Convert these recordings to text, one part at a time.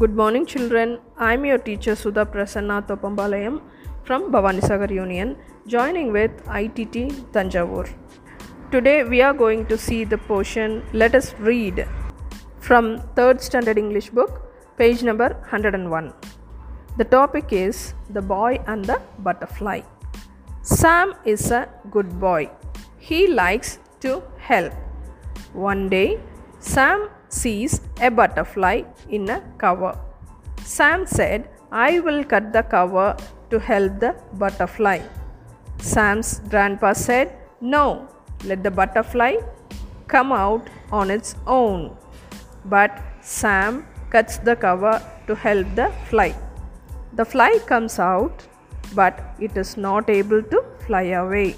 Good morning, children. I'm your teacher Sudha Prasanna Topambalayam from Bhavanisagar Union, joining with ITT Thanjavur. Today we are going to see the portion Let us read from 3rd Standard English book, page number 101. The topic is The Boy and the Butterfly. Sam is a good boy. He likes to help. One day, Sam sees a butterfly in a cover. Sam said, I will cut the cover to help the butterfly. Sam's grandpa said, No, let the butterfly come out on its own. But Sam cuts the cover to help the fly. The fly comes out, but it is not able to fly away.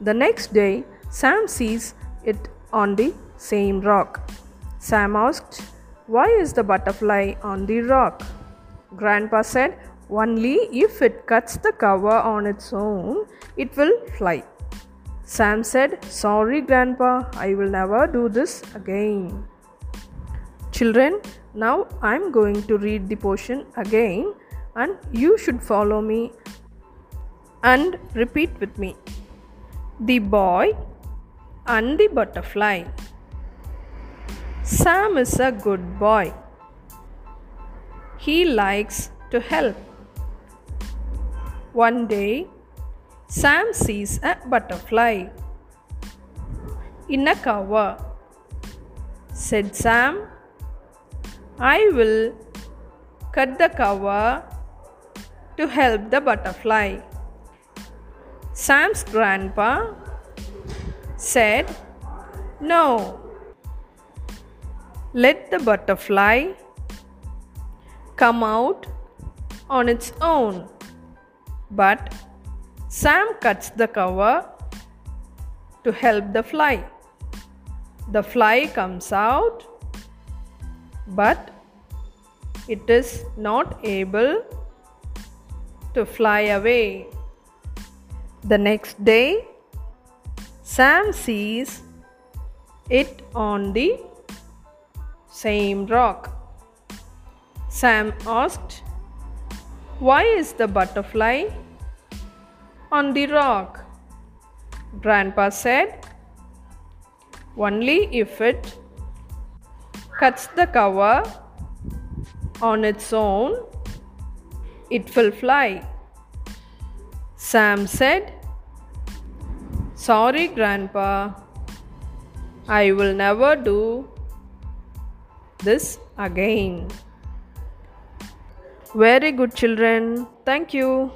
The next day, Sam sees it on the same rock. Sam asked, Why is the butterfly on the rock? Grandpa said, Only if it cuts the cover on its own, it will fly. Sam said, Sorry, Grandpa, I will never do this again. Children, now I am going to read the portion again and you should follow me and repeat with me. The boy and the butterfly. Sam is a good boy. He likes to help. One day, Sam sees a butterfly in a cover. Said Sam, I will cut the cover to help the butterfly. Sam's grandpa said, No, let the butterfly come out on its own. But Sam cuts the cover to help the fly. The fly comes out, but it is not able to fly away. The next day, Sam sees it on the same rock. Sam asked, Why is the butterfly on the rock? Grandpa said, Only if it cuts the cover on its own, it will fly. Sam said, Sorry, Grandpa, I will never do this again. Very good, children. Thank you.